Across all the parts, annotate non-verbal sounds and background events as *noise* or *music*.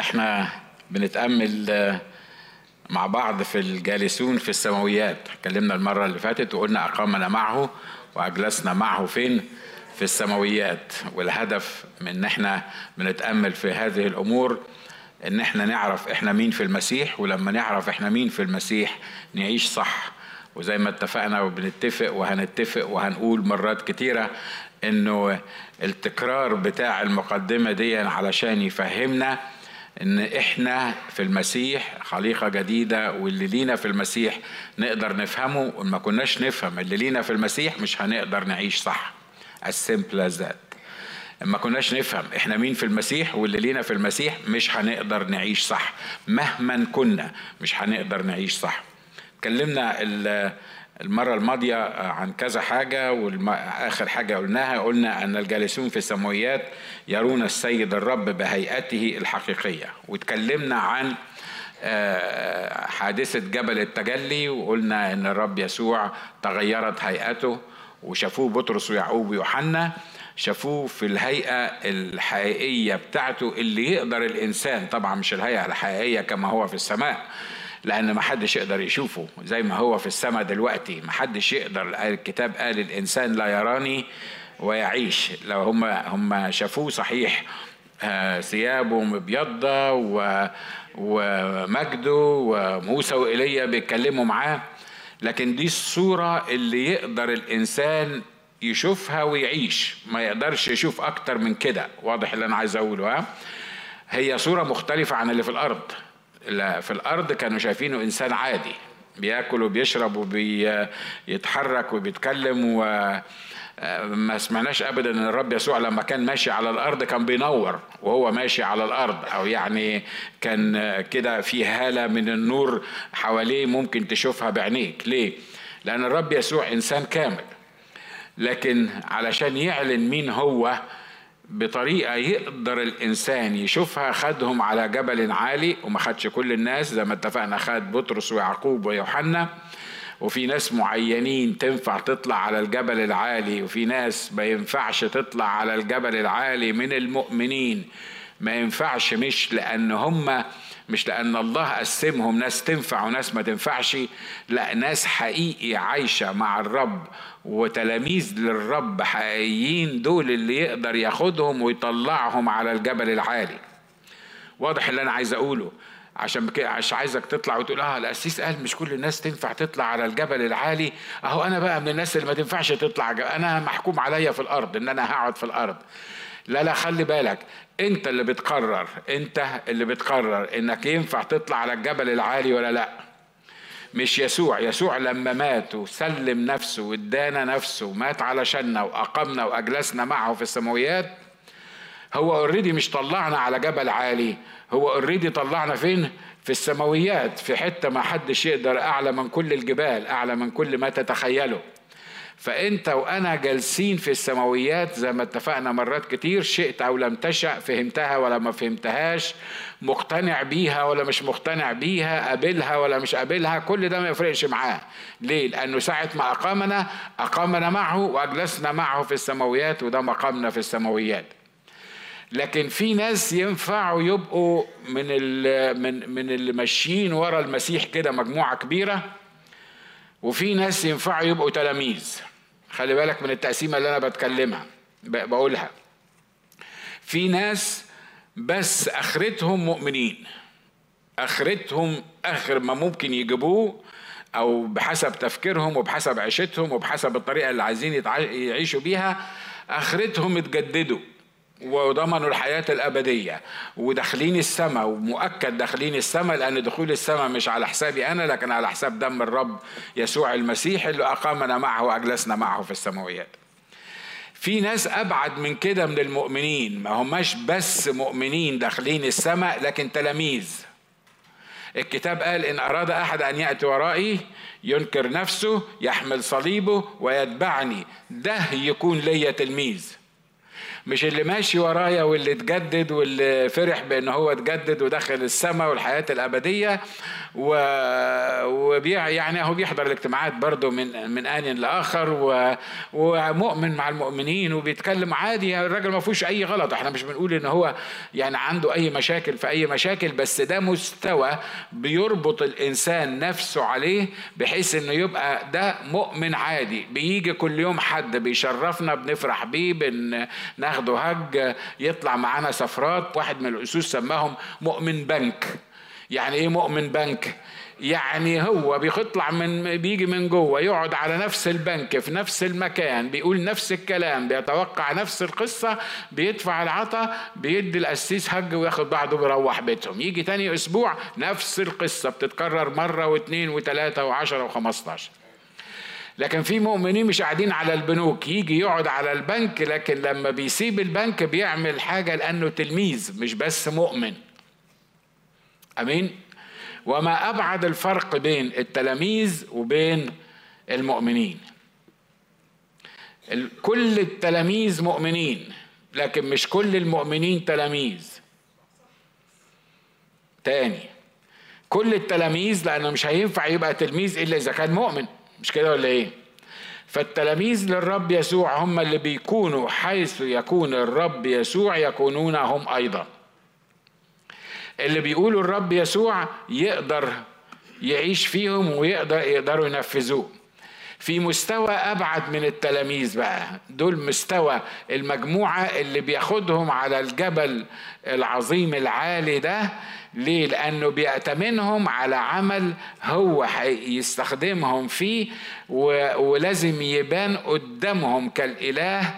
إحنا بنتأمل مع بعض في الجالسون في السماويات. اتكلمنا المرة اللي فاتت وقلنا أقامنا معه وأجلسنا معه فين؟ في السماويات. والهدف من إن إحنا بنتأمل في هذه الأمور إن إحنا نعرف إحنا مين في المسيح ولما نعرف إحنا مين في المسيح نعيش صح. وزي ما اتفقنا وبنتفق وهنتفق وهنقول مرات كتيرة إنه التكرار بتاع المقدمة دي علشان يفهمنا إن إحنا في المسيح خليقة جديدة واللي لينا في المسيح نقدر نفهمه. وما كناش نفهم اللي لينا في المسيح مش هنقدر نعيش صح. As simple as that. ما كناش نفهم إحنا مين في المسيح واللي لينا في المسيح مش هنقدر نعيش صح. مهما كنا مش هنقدر نعيش صح. اتكلمنا المرة الماضية عن كذا حاجة وآخر حاجة قلناها قلنا أن الجالسون في السماويات يرون السيد الرب بهيئته الحقيقية. واتكلمنا عن حادثة جبل التجلي وقلنا أن الرب يسوع تغيرت هيئته وشافوه بطرس ويعقوب ويوحنا شافوه في الهيئة الحقيقية بتاعته اللي يقدر الإنسان طبعا مش الهيئة الحقيقية كما هو في السماء لأن ما حدش يقدر يشوفه. زي ما هو في السماء دلوقتي ما حدش يقدر. الكتاب قال الإنسان لا يراني ويعيش. لو هم هم شافوه صحيح ثيابه مبيضة ومجده وموسى وإيليا بيتكلموا معاه. لكن دي الصورة اللي يقدر الإنسان يشوفها ويعيش. ما يقدرش يشوف أكتر من كده. واضح اللي أنا عايز أقوله ها؟ هي صورة مختلفة عن اللي في الأرض. في الأرض كانوا شايفينه إنسان عادي بياكل وبيشرب وبيتحرك وبيتكلم و ما سمعناش ابدا إن الرب يسوع لما كان ماشي على الأرض كان بينور وهو ماشي على الأرض أو يعني كان كده في هالة من النور حواليه ممكن تشوفها بعينيك. ليه؟ لأن الرب يسوع إنسان كامل لكن علشان يعلن مين هو بطريقة يقدر الإنسان يشوفها خدهم على جبل عالي وما خدش كل الناس زي ما اتفقنا خد بطرس ويعقوب ويوحنا. وفي ناس معينين تنفع تطلع على الجبل العالي وفي ناس ما ينفعش تطلع على الجبل العالي من المؤمنين. ما ينفعش مش لأن هم مش لأن الله قسمهم ناس تنفع وناس ما تنفعش لا ناس حقيقي عايشة مع الرب وتلاميذ للرب حقيقيين دول اللي يقدر ياخدهم ويطلعهم على الجبل العالي. واضح اللي أنا عايز أقوله. عشان كده عشان عايزك تطلع وتقول آه القسيس قال مش كل الناس تنفع تطلع على الجبل العالي. أهو أنا بقى من الناس اللي ما تنفعش تطلع. أنا محكوم عليا في الأرض إن أنا هقعد في الأرض. لا لا خلي بالك. انت اللي بتقرر انت اللي بتقرر انك ينفع تطلع على الجبل العالي ولا لا. مش يسوع. يسوع لما مات وسلم نفسه وادانا نفسه ومات علشاننا وأقمنا وأجلسنا معه في السماويات هو already مش طلعنا على جبل عالي. هو already طلعنا فين؟ في السماويات في حتة ما حدش يقدر أعلى من كل الجبال أعلى من كل ما تتخيله. فأنت وأنا جالسين في السماويات زي ما اتفقنا مرات كتير شئت أو لم تشأ فهمتها ولا ما فهمتهاش مقتنع بيها ولا مش مقتنع بيها قابلها ولا مش قابلها كل ده ما يفرقش معاه. ليه؟ لأنه ساعة ما أقامنا أقامنا معه وأجلسنا معه في السماويات وده مقامنا في السماويات. لكن في ناس ينفعوا يبقوا من من من اللي ماشيين ورا المسيح كده مجموعة كبيرة وفي ناس ينفعوا يبقوا تلاميذ. خلي بالك من التقسيمة اللي أنا بتكلمها بقولها. في ناس بس آخرتهم مؤمنين آخرتهم آخر ما ممكن يجيبوه أو بحسب تفكيرهم وبحسب عيشتهم وبحسب الطريقة اللي عايزين يعيشوا بيها آخرتهم اتجددوا. وضمنوا الحياة الأبدية. وداخلين السماء ومؤكد داخلين السماء لأن دخول السماء مش على حسابي أنا لكن على حساب دم الرب يسوع المسيح اللي أقامنا معه وأجلسنا معه في السماويات. في ناس أبعد من كده من المؤمنين. ما هماش بس مؤمنين داخلين السماء لكن تلاميذ. الكتاب قال إن أراد أحد أن يأتي ورائي ينكر نفسه يحمل صليبه ويتبعني. ده يكون ليا تلميذ. مش اللي ماشي ورايا واللي اتجدد واللي فرح بان هو اتجدد ودخل السماء والحياة الأبدية و... وبيع يعني هو بيحضر الاجتماعات برضه من من آن لآخر و... ومؤمن مع المؤمنين وبيتكلم عادي. الراجل ما فيهوش أي غلط. إحنا مش بنقول إن هو يعني عنده أي مشاكل في أي مشاكل بس ده مستوى بيربط الإنسان نفسه عليه بحيث إنه يبقى ده مؤمن عادي. بيجي كل يوم حد بيشرفنا بنفرح بيه بناخده هج يطلع معانا سفرات. واحد من الأسوس سماهم مؤمن بنك. يعني إيه مؤمن بنك؟ يعني هو بيطلع من بيجي من جوه يقعد على نفس البنك في نفس المكان بيقول نفس الكلام بيتوقع نفس القصة بيدفع العطا بيدي القسيس هج وياخد بعضه بيروح بيتهم. يجي تاني أسبوع نفس القصة بتتكرر مرة واثنين وثلاثة وعشرة وخمستاشر. لكن في مؤمنين مش قاعدين على البنوك يجي يقعد على البنك لكن لما بيسيب البنك بيعمل حاجة لأنه تلميذ مش بس مؤمن. أمين؟ وما أبعد الفرق بين التلاميذ وبين المؤمنين. كل التلاميذ مؤمنين لكن مش كل المؤمنين تلاميذ. تاني كل التلاميذ لأنه مش هينفع يبقى تلميذ إلا إذا كان مؤمن. مش كده ولا إيه؟ فالتلاميذ للرب يسوع هم اللي بيكونوا حيث يكون الرب يسوع يكونون هم أيضا. اللي بيقولوا الرب يسوع يقدر يعيش فيهم ويقدر يقدروا ينفذوه. في مستوى أبعد من التلاميذ بقى. دول مستوى المجموعة اللي بياخدهم على الجبل العظيم العالي ده. ليه؟ لأنه بيأتمنهم على عمل هو يستخدمهم فيه ولازم يبان قدامهم كالإله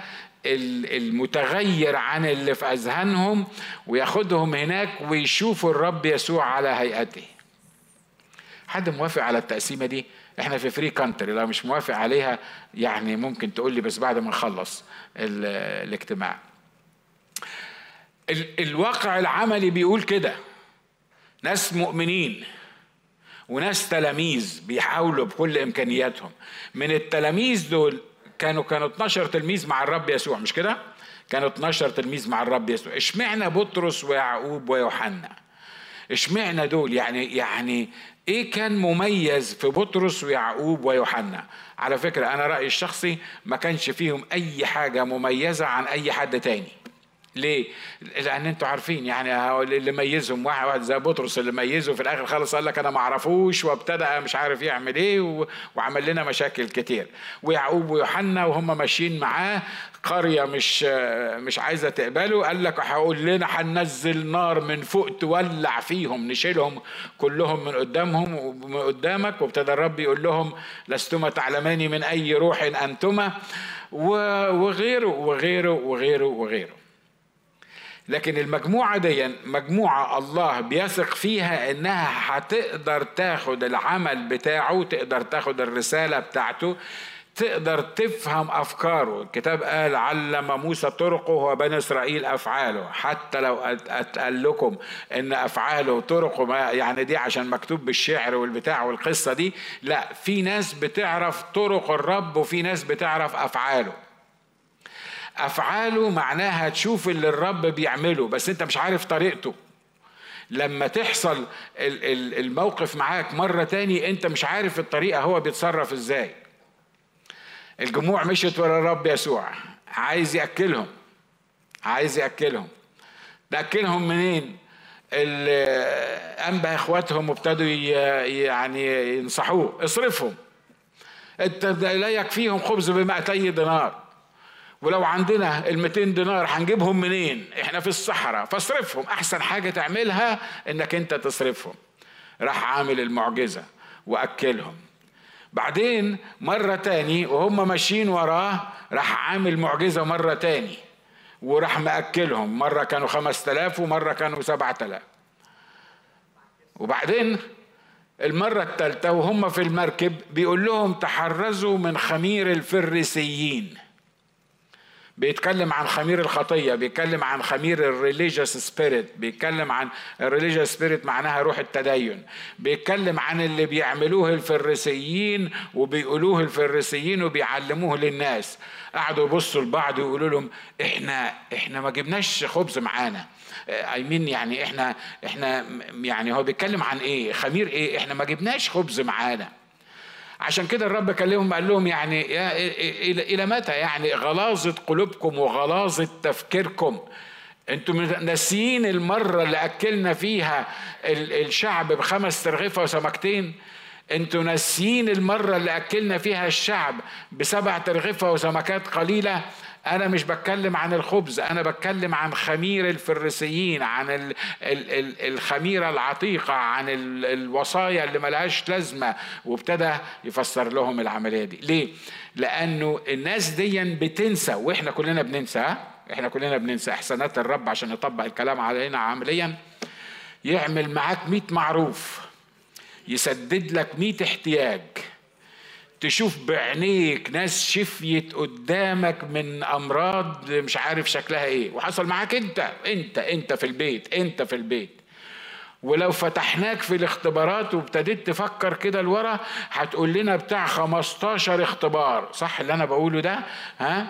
المتغير عن اللي في أذهانهم وياخدهم هناك ويشوفوا الرب يسوع على هيئته. حد موافق على التقسيمة دي؟ إحنا في free country لو مش موافق عليها يعني ممكن تقول لي بس بعد ما نخلص الاجتماع. الواقع العملي بيقول كده. ناس مؤمنين وناس تلاميذ بيحاولوا بكل إمكانياتهم. من التلاميذ دول كانوا كانوا 12 تلميذ مع الرب يسوع مش كده؟ كانوا 12 تلميذ مع الرب يسوع. اشمعنى بطرس ويعقوب ويوحنا؟ اشمعنى دول؟ يعني يعني إيه كان مميز في بطرس ويعقوب ويوحنا؟ على فكرة أنا رأيي الشخصي ما كانش فيهم أي حاجة مميزة عن أي حد تاني. ليه؟ لأن أنتوا عارفين يعني اللي ميزهم واحد واحد زي بطرس اللي ميزه في الآخر خالص قال لك أنا ما أعرفوش وابتدى مش عارف يعمل إيه وعمل لنا مشاكل كتير. ويعقوب ويوحنا وهم ماشيين معاه قرية مش مش عايزة تقبله قال لك هقول لنا هننزل نار من فوق تولع فيهم نشيلهم كلهم من قدامهم ومن قدامك. وابتدى الرب يقول لهم لستما تعلماني من أي روح أنتما؟ وغيره وغيره وغيره وغيره. لكن المجموعة دي مجموعة الله بيثق فيها إنها هتقدر تاخد العمل بتاعه تقدر تاخد الرسالة بتاعته تقدر تفهم أفكاره. الكتاب قال علم موسى طرقه وبني إسرائيل أفعاله. حتى لو قال لكم إن أفعاله طرقه يعني دي عشان مكتوب بالشعر والبتاع والقصة دي. لا في ناس بتعرف طرق الرب وفي ناس بتعرف أفعاله. أفعاله معناها تشوف اللي الرب بيعمله بس أنت مش عارف طريقته. لما تحصل الموقف معاك مرة تاني أنت مش عارف الطريقة هو بيتصرف إزاي. الجموع مشيت ورا الرب يسوع. عايز يأكلهم. عايز يأكلهم. نأكلهم منين؟ أنبه إخواتهم وابتدوا يعني ينصحوه. اصرفهم. انت لا يكفيهم خبز بمائتي دينار. ولو عندنا ال 200 دينار هنجيبهم منين؟ إحنا في الصحراء فاصرفهم أحسن حاجة تعملها إنك أنت تصرفهم. راح عامل المعجزة وأكلهم. بعدين مرة تاني وهم ماشيين وراه راح عامل معجزة مرة تاني وراح مأكلهم مرة كانوا خمس تلاف ومرة كانوا سبعة تلاف وبعدين المرة الثالثة وهم في المركب بيقول لهم تحرزوا من خمير الفريسيين بيتكلم عن خمير الخطية بيتكلم عن خمير الريليجيوس سبيريت بيتكلم عن ال religious spirit معناها روح التدين. بيتكلم عن اللي بيعملوه الفريسيين وبيقولوه الفريسيين وبيعلموه للناس. قعدوا يبصوا لبعض ويقولوا لهم إحنا إحنا ما جبناش خبز معانا. I mean يعني إحنا إحنا يعني هو بيتكلم عن إيه؟ خمير إيه؟ إحنا ما جبناش خبز معانا. عشان كده الرب كلمهم قال لهم يعني إلى متى؟ يعني غلاظة قلوبكم وغلاظة تفكيركم. أنتم ناسيين المرة اللي أكلنا فيها الشعب بخمس ترغيفة وسمكتين؟ أنتوا ناسيين المرة اللي أكلنا فيها الشعب بسبع ترغيفة وسمكات قليلة؟ أنا مش بتكلم عن الخبز أنا بتكلم عن خمير الفريسيين عن ال ال ال الخميرة العتيقة عن ال الوصايا اللي ملهاش لازمة وابتدى يفسر لهم العملية دي. ليه؟ لأنه الناس دي بتنسى وإحنا كلنا بننسى إحنا كلنا بننسى إحسانات الرب عشان يطبق الكلام علينا عمليا. يعمل معاك مئة معروف يسدد لك مئة احتياج. تشوف بعينيك ناس شفيت قدامك من أمراض مش عارف شكلها إيه. وحصل معاك أنت أنت أنت في البيت أنت في البيت. ولو فتحناك في الاختبارات وابتديت تفكر كده لورا هتقول لنا بتاع 15 اختبار. صح اللي أنا بقوله ده؟ ها؟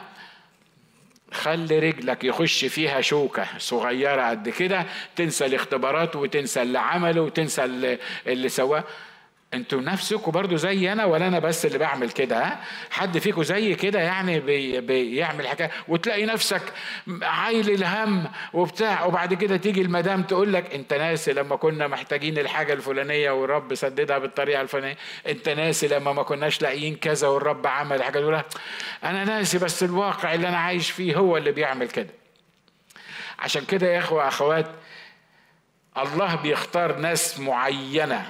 خلي رجلك يخش فيها شوكة صغيرة قد كده تنسى الاختبارات وتنسى اللي عمله وتنسى اللي, اللي سواه. أنتوا نفسكم برضو زي أنا ولا أنا بس اللي بعمل كده ها؟ حد فيكم زي كده يعني بي بيعمل حكاية وتلاقي نفسك عايل الهم وبتاع وبعد كده تيجي المدام تقول لك انت ناسي لما كنا محتاجين الحاجة الفلانية والرب سددها بالطريقة الفلانية انت ناسي لما ما كناش لاقيين كذا والرب عمل الحاجة دي أنا ناسي بس الواقع اللي أنا عايش فيه هو اللي بيعمل كده. عشان كده يا اخوة اخوات الله بيختار ناس معينة.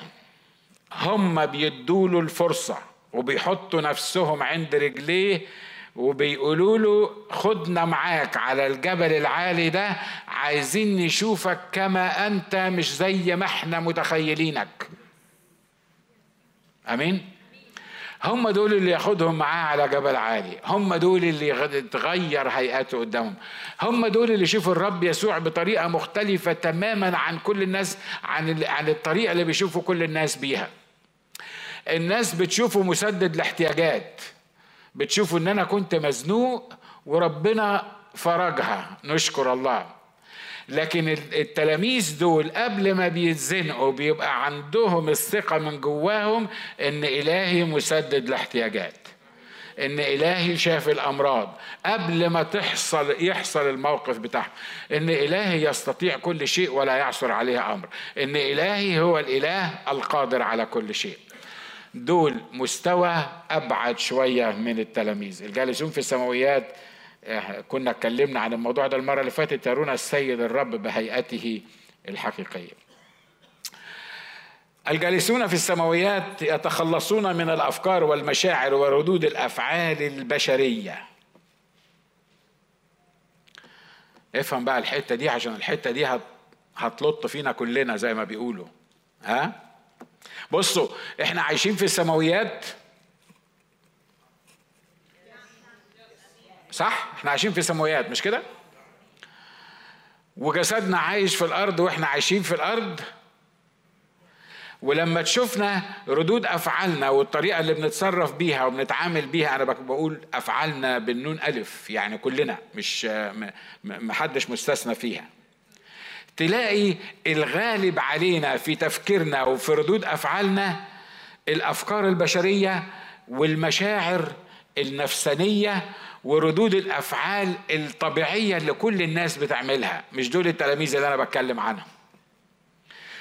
هم بيدوا له الفرصة وبيحطوا نفسهم عند رجليه وبيقولوا له خدنا معاك على الجبل العالي ده عايزين نشوفك كما أنت مش زي ما إحنا متخيلينك. آمين؟ هم دول اللي ياخدهم معاه على جبل عالي. هم دول اللي تغير هيئاته قدامهم. هم دول اللي يشوفوا الرب يسوع بطريقة مختلفة تماما عن كل الناس عن عن الطريقة اللي بيشوفوا كل الناس بيها. الناس بتشوفه مسدد لاحتياجات بتشوفوا إن أنا كنت مزنوق وربنا فرجها نشكر الله. لكن التلاميذ دول قبل ما بيتزنقوا بيبقى عندهم الثقة من جواهم إن إلهي مسدد لاحتياجات إن إلهي شاف الأمراض قبل ما تحصل يحصل الموقف بتاعهم إن إلهي يستطيع كل شيء ولا يعثر عليه أمر. إن إلهي هو الإله القادر على كل شيء. دول مستوى أبعد شوية من التلاميذ. الجالسون في السماويات آه، كنا اتكلمنا عن الموضوع ده المرة اللي فاتت يرون السيد الرب بهيئته الحقيقية. الجالسون في السماويات يتخلصون من الأفكار والمشاعر وردود الأفعال البشرية. افهم بقى الحتة دي عشان الحتة دي هتلط فينا كلنا زي ما بيقولوا. ها؟ بصوا إحنا عايشين في السماويات. صح؟ إحنا عايشين في السماويات مش كده؟ وجسدنا عايش في الأرض وإحنا عايشين في الأرض. ولما تشوفنا ردود أفعالنا والطريقة اللي بنتصرف بيها وبنتعامل بيها أنا بقول أفعالنا بالنون ألف يعني كلنا مش محدش مستثنى فيها. تلاقي الغالب علينا في تفكيرنا وفي ردود أفعالنا الأفكار البشرية والمشاعر النفسانية وردود الأفعال الطبيعية اللي كل الناس بتعملها. مش دول التلاميذ اللي أنا بتكلم عنهم.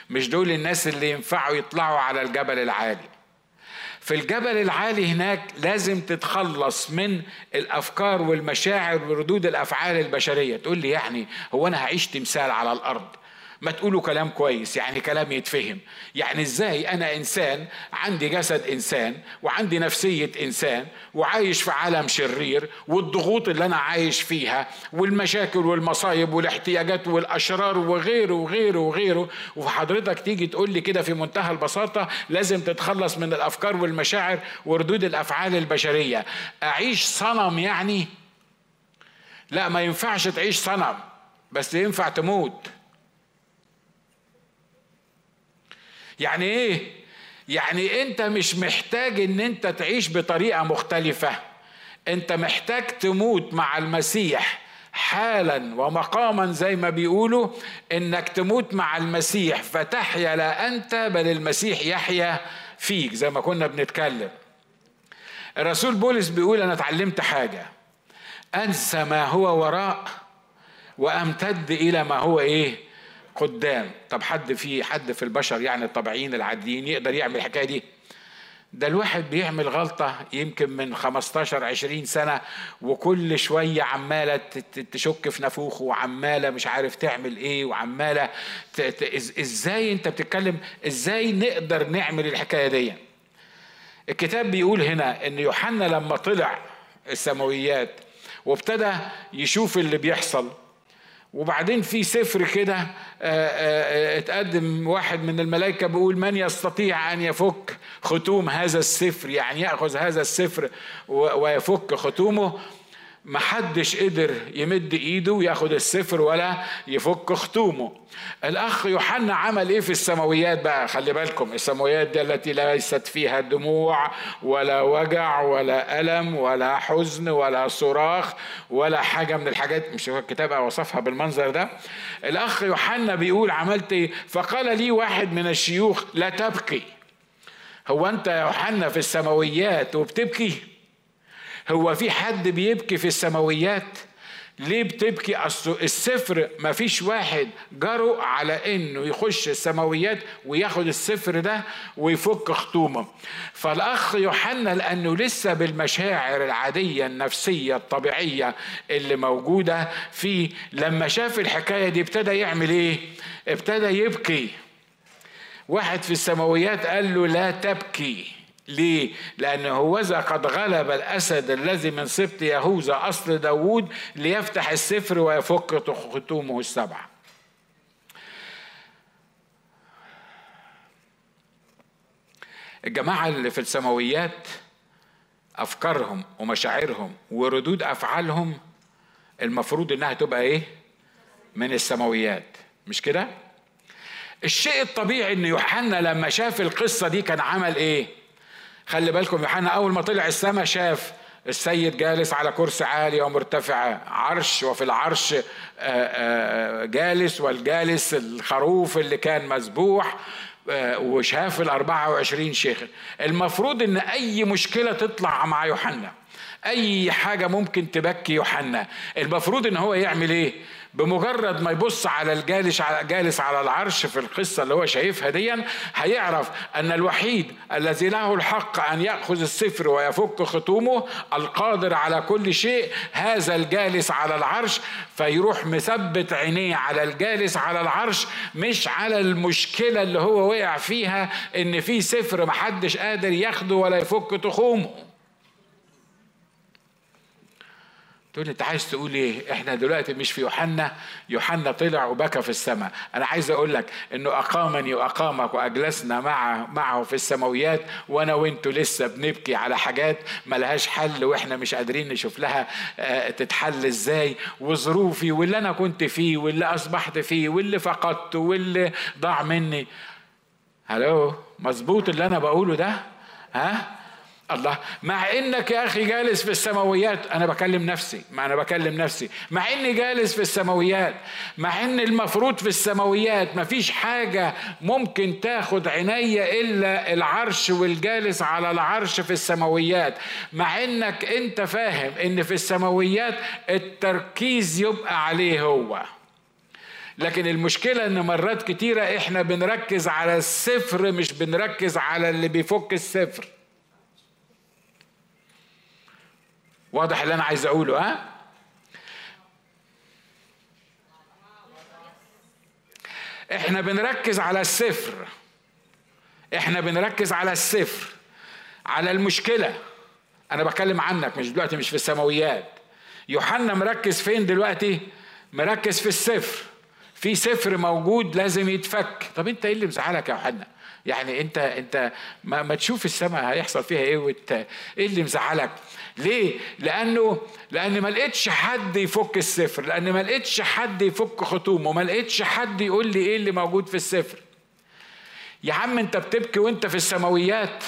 مش دول الناس اللي ينفعوا يطلعوا على الجبل العالي. في الجبل العالي هناك لازم تتخلص من الأفكار والمشاعر وردود الأفعال البشرية. تقول لي يعني هو أنا هعيش تمثال على الأرض. ما تقولوا كلام كويس يعني كلام يتفهم. يعني إزاي أنا إنسان عندي جسد إنسان وعندي نفسية إنسان وعايش في عالم شرير والضغوط اللي أنا عايش فيها والمشاكل والمصايب والاحتياجات والأشرار وغيره وغيره وغيره. وحضرتك تيجي تقول لي كده في منتهى البساطة لازم تتخلص من الأفكار والمشاعر وردود الأفعال البشرية. أعيش صنم يعني؟ لا ما ينفعش تعيش صنم بس ينفع تموت. يعني إيه؟ يعني أنت مش محتاج إن أنت تعيش بطريقة مختلفة. أنت محتاج تموت مع المسيح حالا ومقاما زي ما بيقولوا إنك تموت مع المسيح فتحيا لا أنت بل المسيح يحيا فيك زي ما كنا بنتكلم. الرسول بولس بيقول أنا اتعلمت حاجة. أنسى ما هو وراء وأمتد إلى ما هو إيه؟ قدام. طب حد في حد في البشر يعني الطبيعيين العاديين يقدر يعمل الحكاية دي؟ ده الواحد بيعمل غلطة يمكن من 15 20 سنة وكل شوية عمالة تشك في نفوخه وعمالة مش عارف تعمل إيه وعمالة إزاي أنت بتتكلم؟ إزاي نقدر نعمل الحكاية دي؟ الكتاب بيقول هنا إن يوحنا لما طلع السماويات وابتدى يشوف اللي بيحصل وبعدين في سفر كده آه، آه، اتقدم واحد من الملائكة بيقول من يستطيع أن يفك ختوم هذا السفر؟ يعني يأخذ هذا السفر ويفك ختومه. محدش قدر يمد ايده وياخد السفر ولا يفك ختومه الأخ يوحنا عمل إيه في السماويات بقى؟ خلي بالكم السماويات دي التي ليست فيها دموع ولا وجع ولا ألم ولا حزن ولا صراخ ولا حاجة من الحاجات مش الكتاب وصفها بالمنظر ده. الأخ يوحنا بيقول عملت إيه؟ فقال لي واحد من الشيوخ لا تبكي. هو أنت يا يوحنا في السماويات وبتبكي؟ هو في حد بيبكي في السماويات؟ ليه بتبكي؟ أصل السفر ما فيش واحد جرؤ على إنه يخش السماويات وياخد السفر ده ويفك خطومه. فالأخ يوحنا لأنه لسه بالمشاعر العادية النفسية الطبيعية اللي موجودة فيه لما شاف الحكاية دي ابتدى يعمل إيه؟ ابتدى يبكي. واحد في السماويات قال له لا تبكي. ليه؟ لأن هوذا قد غلب الأسد الذي من سبط يهوذا أصل داوود ليفتح السفر ويفك ختومه السبعة الجماعة اللي في السماويات أفكارهم ومشاعرهم وردود أفعالهم المفروض إنها تبقى إيه؟ من السماويات مش كده؟ الشيء الطبيعي إن يوحنا لما شاف القصة دي كان عمل إيه؟ خلي بالكم يوحنا أول ما طلع السماء شاف السيد جالس على كرسي عالي ومرتفع عرش وفي العرش آه، آه، جالس والجالس الخروف اللي كان مذبوح آه، وشاف ال 24 شيخ. المفروض إن أي مشكلة تطلع مع يوحنا أي حاجة ممكن تبكي يوحنا المفروض إن هو يعمل إيه؟ بمجرد ما يبص على الجالس على جالس على العرش في القصة اللي هو شايفها ديا هيعرف أن الوحيد الذي له الحق أن يأخذ السفر ويفك ختومه القادر على كل شيء هذا الجالس على العرش. فيروح مثبت عينيه على الجالس على العرش مش على المشكلة اللي هو وقع فيها إن في سفر محدش قادر ياخده ولا يفك تخومه. تقول أنت عايز تقول إيه؟ إحنا دلوقتي مش في يوحنا يوحنا طلع وبكى في السماء. أنا عايز أقول لك إنه أقامني وأقامك وأجلسنا مع معه في السماويات وأنا وأنتوا لسه بنبكي على حاجات ملهاش حل وإحنا مش قادرين نشوف لها آه، تتحل إزاي وظروفي واللي أنا كنت فيه واللي أصبحت فيه واللي فقدته واللي ضاع مني. هلو مظبوط اللي أنا بقوله ده؟ ها؟ الله. مع إنك يا أخي جالس في السماويات أنا بكلم نفسي. ما أنا بكلم نفسي. مع إني جالس في السماويات. مع إن المفروض في السماويات ما فيش حاجة ممكن تاخد عيني إلا العرش والجالس على العرش في السماويات. مع إنك أنت فاهم إن في السماويات التركيز يبقى عليه هو. لكن المشكلة إن مرات كتيرة إحنا بنركز على الصفر مش بنركز على اللي بيفك الصفر. واضح اللي أنا عايز أقوله ها؟ إحنا بنركز على الصفر. إحنا بنركز على الصفر. على المشكلة. أنا بكلم عنك مش دلوقتي مش في السماويات. يوحنا مركز فين دلوقتي؟ مركز في الصفر. في سفر موجود لازم يتفك. طب أنت إيه اللي مزعلك يا يوحنا؟ يعني انت انت ما, ما تشوف السماء هيحصل فيها إيه وانت إيه اللي مزعلك. ليه؟ لأنه لأن ما لقيتش حد يفك السفر لأن ما لقيتش حد يفك ختومه ما لقيتش حد يقول لي إيه اللي موجود في السفر يا عم انت بتبكي وانت في السماويات.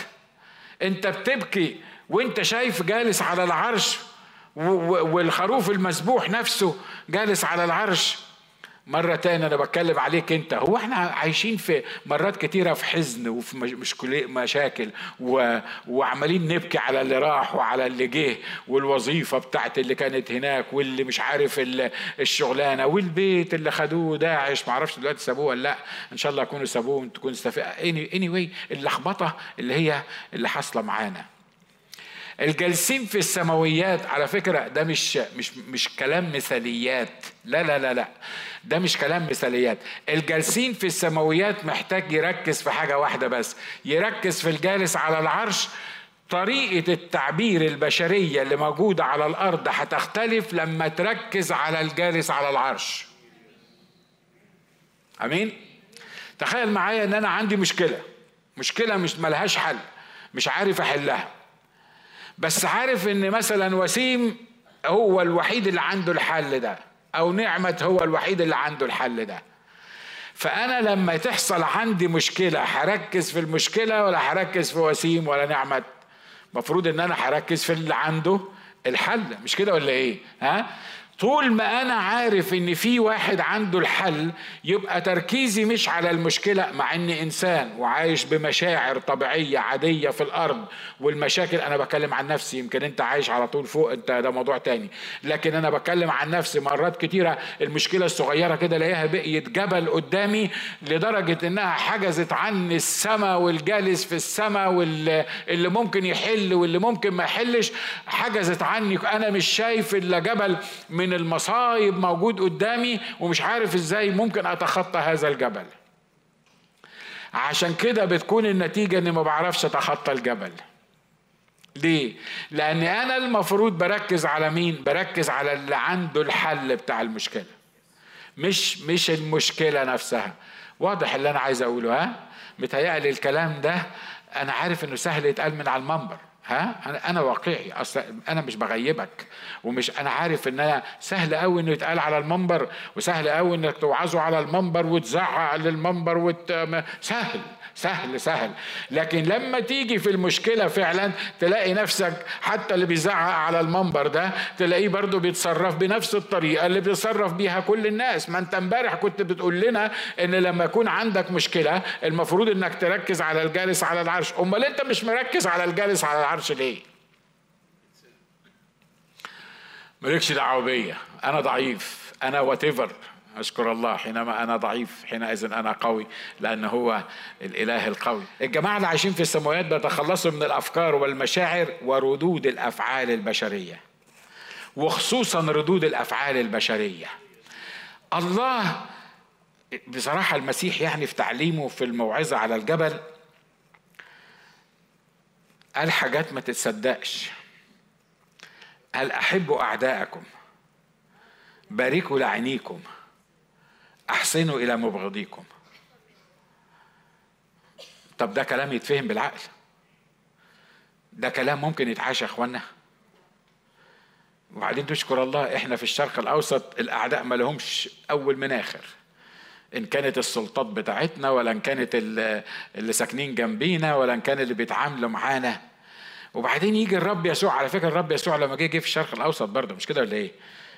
انت بتبكي وانت شايف جالس على العرش والخروف المذبوح نفسه جالس على العرش. مرة تانية أنا بتكلم عليك أنت. هو إحنا عايشين في مرات كتيرة في حزن وفي مشاكل و... وعمالين نبكي على اللي راح وعلى اللي جه والوظيفة بتاعت اللي كانت هناك واللي مش عارف الشغلانة والبيت اللي خدوه داعش معرفش دلوقتي سابوه ولا لأ. إن شاء الله يكونوا سابوه تكون اني واي اللخبطة اللي هي اللي حاصلة معانا. الجالسين في السماويات على فكرة ده مش مش مش كلام مثاليات. لا لا لا لا. ده مش كلام مثاليات. الجالسين في السماويات محتاج يركز في حاجة واحدة بس يركز في الجالس على العرش. طريقة التعبير البشرية اللي موجودة على الأرض هتختلف لما تركز على الجالس على العرش. أمين؟ تخيل معايا إن أنا عندي مشكلة. مشكلة مش ملهاش حل. مش عارف أحلها. بس عارف إن مثلا وسيم هو الوحيد اللي عنده الحل ده أو نعمة هو الوحيد اللي عنده الحل ده. فأنا لما تحصل عندي مشكلة هركز في المشكلة ولا هركز في وسيم ولا نعمة مفروض إن أنا هركز في اللي عنده الحل. مش كده ولا إيه؟ ها؟ طول ما أنا عارف إن في واحد عنده الحل يبقى تركيزي مش على المشكلة مع إني إنسان وعايش بمشاعر طبيعية عادية في الأرض والمشاكل أنا بتكلم عن نفسي يمكن أنت عايش على طول فوق أنت ده موضوع تاني. لكن أنا بتكلم عن نفسي مرات كتيرة المشكلة الصغيرة كده ألاقيها بقيت جبل قدامي لدرجة إنها حجزت عني السماء والجالس في السماء واللي ممكن يحل واللي ممكن ما يحلش حجزت عني أنا مش شايف إلا جبل من المصايب موجود قدامي ومش عارف إزاي ممكن أتخطى هذا الجبل عشان كده بتكون النتيجة إني ما بعرفش أتخطى الجبل ليه؟ لأن أنا المفروض بركز على مين؟ بركز على اللي عنده الحل بتاع المشكلة. مش مش المشكلة نفسها. واضح اللي أنا عايز أقوله ها؟ متهيألي الكلام ده أنا عارف إنه سهل يتقال من على المنبر. ها؟ أنا أنا واقعي. أصل أنا مش بغيبك ومش أنا عارف إن أنا سهل قوي إنه يتقال على المنبر وسهل قوي إنك توعظه على المنبر وتزعق للمنبر وت... سهل سهل سهل. لكن لما تيجي في المشكلة فعلا تلاقي نفسك حتى اللي بيزعق على المنبر ده تلاقيه برضه بيتصرف بنفس الطريقة اللي بيتصرف بيها كل الناس. ما أنت امبارح كنت بتقول لنا إن لما يكون عندك مشكلة المفروض إنك تركز على الجالس على العرش. أمال أنت مش مركز على الجالس على العرش؟ ليه؟ مالكش دعوة بيا. أنا ضعيف. أنا وات أشكر الله. حينما أنا ضعيف حينئذ أنا قوي لأن هو الإله القوي. الجماعة اللي عايشين في السماوات بيتخلصوا من الأفكار والمشاعر وردود الأفعال البشرية. وخصوصا ردود الأفعال البشرية. الله بصراحة المسيح يعني في تعليمه في الموعظة على الجبل قال حاجات ما تتصدقش. قال أحبوا أعداءكم باركوا لعينيكم أحسنوا إلى مبغضيكم. طب ده كلام يتفهم بالعقل؟ ده كلام ممكن يتعاش يا إخوانا؟ وبعدين تشكر الله إحنا في الشرق الأوسط الأعداء ما لهمش أول من آخر. إن كانت السلطات بتاعتنا ولا إن كانت اللي ساكنين جنبينا ولا إن كان اللي بيتعاملوا معانا. وبعدين يجي الرب يسوع على فكرة الرب يسوع لما جه جه في الشرق الأوسط برضه مش كده ولا إيه؟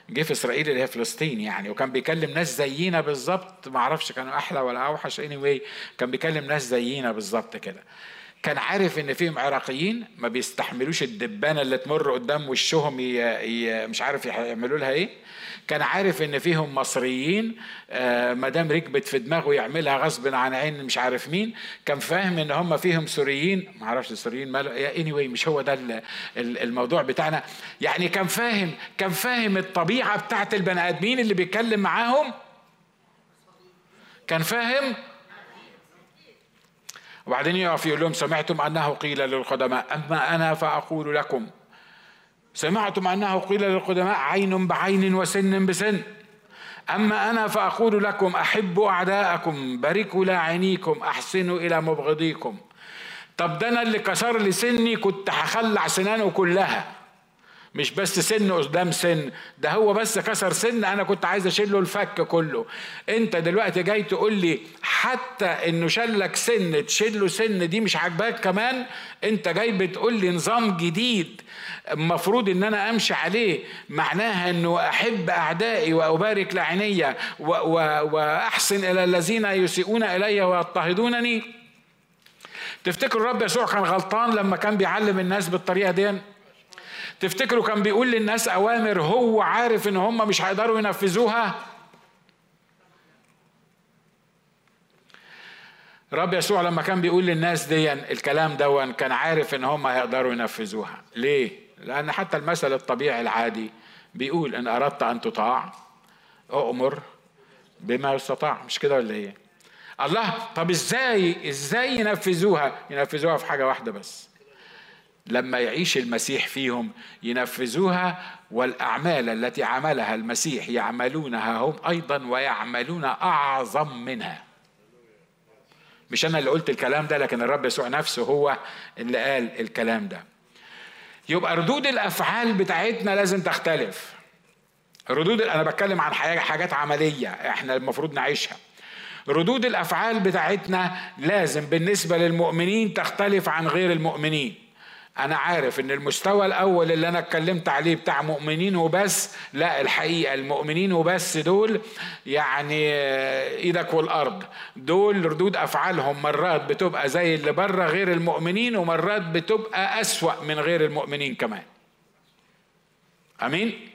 جه في إسرائيل اللي هي فلسطين يعني وكان بيكلم ناس زينا بالظبط. ما أعرفش كانوا أحلى ولا أوحش اني anyway كان بيكلم ناس زينا بالظبط كده. كان عارف إن فيهم عراقيين ما بيستحملوش الدبانة اللي تمر قدام وشهم ي... ي... مش عارف يعملوا لها إيه. كان عارف إن فيهم مصريين آه ما دام ركبت في دماغه يعملها غصب عن عين مش عارف مين. كان فاهم إن هم فيهم سوريين ما أعرفش السوريين ماله اني anyway مش هو ده الموضوع بتاعنا. يعني كان فاهم كان فاهم الطبيعة بتاعت البني آدمين اللي بيتكلم معاهم. كان فاهم وبعدين يقف يقول لهم سمعتم أنه قيل للقدماء؟ أما أنا فأقول لكم. سمعتم أنه قيل للقدماء عين بعين وسن بسن. أما أنا فأقول لكم أحبوا أعداءكم باركوا لاعنيكم أحسنوا إلى مبغضيكم. طب ده أنا اللي كسر لي سني كنت هخلع سنانه كلها. مش بس سن قدام سن ده هو بس كسر سن. أنا كنت عايز أشيل له الفك كله. أنت دلوقتي جاي تقول لي حتى إنه شلك سن تشيل له سن دي مش عاجباك كمان؟ أنت جاي بتقول لي نظام جديد المفروض إن أنا أمشي عليه. معناها إنه أحب أعدائي وأبارك لعيني وأحسن إلى الذين يسيئون إلي ويضطهدونني. تفتكر الرب يسوع كان غلطان لما كان بيعلم الناس بالطريقة دي؟ تفتكروا كان بيقول للناس أوامر هو عارف إن هم مش هيقدروا ينفذوها؟ رب يسوع لما كان بيقول للناس دي الكلام دون كان عارف إن هم هيقدروا ينفذوها. ليه؟ لأن حتى المثل الطبيعي العادي بيقول إن أردت أن تطاع اؤمر بما يستطاع. مش كده ولا إيه؟ الله طب إزاي إزاي ينفذوها؟ ينفذوها في حاجة واحدة بس. لما يعيش المسيح فيهم ينفذوها والأعمال التي عملها المسيح يعملونها هم أيضا ويعملون أعظم منها. مش أنا اللي قلت الكلام ده لكن الرب يسوع نفسه هو اللي قال الكلام ده. يبقى ردود الأفعال بتاعتنا لازم تختلف. ردود أنا بتكلم عن حاجات عملية إحنا المفروض نعيشها. ردود الأفعال بتاعتنا لازم بالنسبة للمؤمنين تختلف عن غير المؤمنين. أنا عارف إن المستوى الأول اللي أنا اتكلمت عليه بتاع مؤمنين وبس لا الحقيقة المؤمنين وبس دول يعني إيدك والأرض. دول ردود أفعالهم مرات بتبقى زي اللي بره غير المؤمنين ومرات بتبقى أسوأ من غير المؤمنين كمان. آمين؟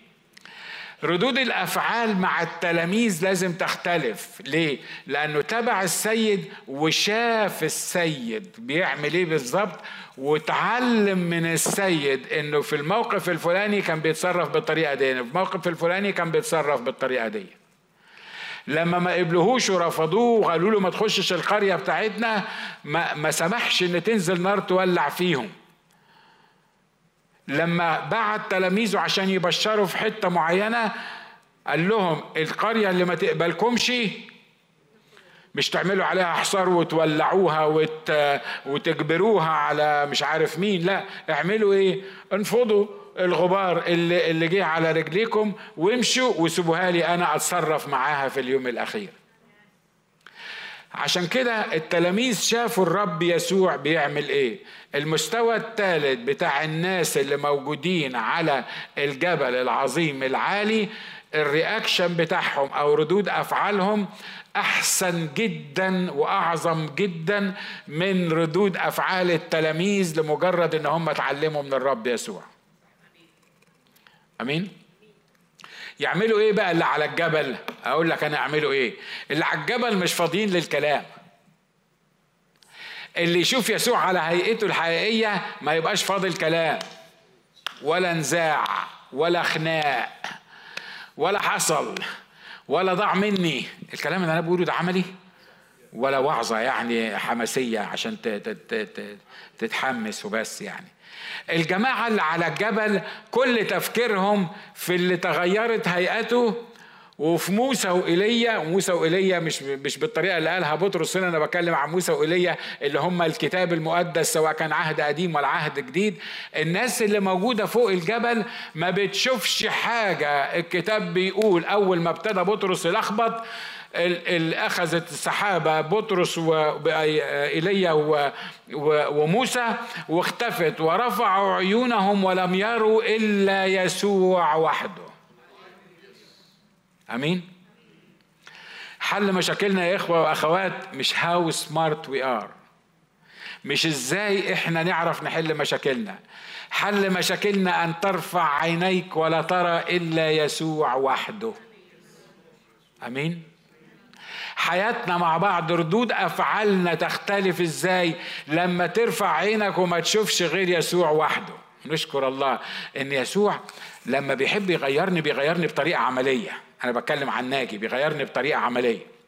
ردود الأفعال مع التلاميذ لازم تختلف. ليه؟ لأنه تبع السيد وشاف السيد بيعمل إيه بالظبط؟ وتعلم من السيد إنه في الموقف الفلاني كان بيتصرف بالطريقة دي في الموقف الفلاني كان بيتصرف بالطريقة دي. لما ما قبلوهوش ورفضوه وقالوا له ما تخشش القرية بتاعتنا ما, ما سمحش إن تنزل نار تولع فيهم. لما بعت تلاميذه عشان يبشروا في حتة معينة قال لهم القرية اللي ما تقبلكمش مش تعملوا عليها حصار وتولعوها وت... وتجبروها على مش عارف مين لا اعملوا إيه؟ انفضوا الغبار اللي اللي جه على رجليكم وامشوا وسيبوها لي أنا اتصرف معاها في اليوم الاخير. عشان كده التلاميذ شافوا الرب يسوع بيعمل إيه؟ المستوى الثالث بتاع الناس اللي موجودين على الجبل العظيم العالي الرياكشن بتاعهم أو ردود أفعالهم أحسن جدا وأعظم جدا من ردود أفعال التلاميذ لمجرد إن هم اتعلموا من الرب يسوع. آمين؟ يعملوا إيه بقى اللي على الجبل؟ أقول لك أنا اعملوا إيه. اللي على الجبل مش فاضيين للكلام. اللي يشوف يسوع على هيئته الحقيقية ما يبقاش فاضل كلام ولا نزاع ولا خناق ولا حصل. ولا ضاع مني. الكلام اللي أنا بقوله ده عملي؟ ولا وعظة يعني حماسية عشان تتحمس وبس يعني. الجماعة اللي على الجبل كل تفكيرهم في اللي تغيرت هيئته وفي موسى وإيليا وموسى وإيليا مش مش بالطريقة اللي قالها بطرس هنا أنا بتكلم عن موسى وإيليا اللي هم الكتاب المقدس سواء كان عهد قديم ولا عهد جديد. الناس اللي موجودة فوق الجبل ما بتشوفش حاجة. الكتاب بيقول أول ما ابتدى بطرس يلخبط أخذت السحابة بطرس وايليا وموسى واختفت ورفعوا عيونهم ولم يروا إلا يسوع وحده. آمين. حل مشاكلنا يا إخوة وأخوات مش how smart we are مش إزاي إحنا نعرف نحل مشاكلنا. حل مشاكلنا أن ترفع عينيك ولا ترى إلا يسوع وحده. آمين. حياتنا مع بعض ردود أفعالنا تختلف إزاي لما ترفع عينك وما تشوفش غير يسوع وحده. نشكر الله إن يسوع لما بيحب يغيرني بيغيرني بطريقة عملية. أنا بتكلم عن ناجي بيغيرني بطريقة عملية.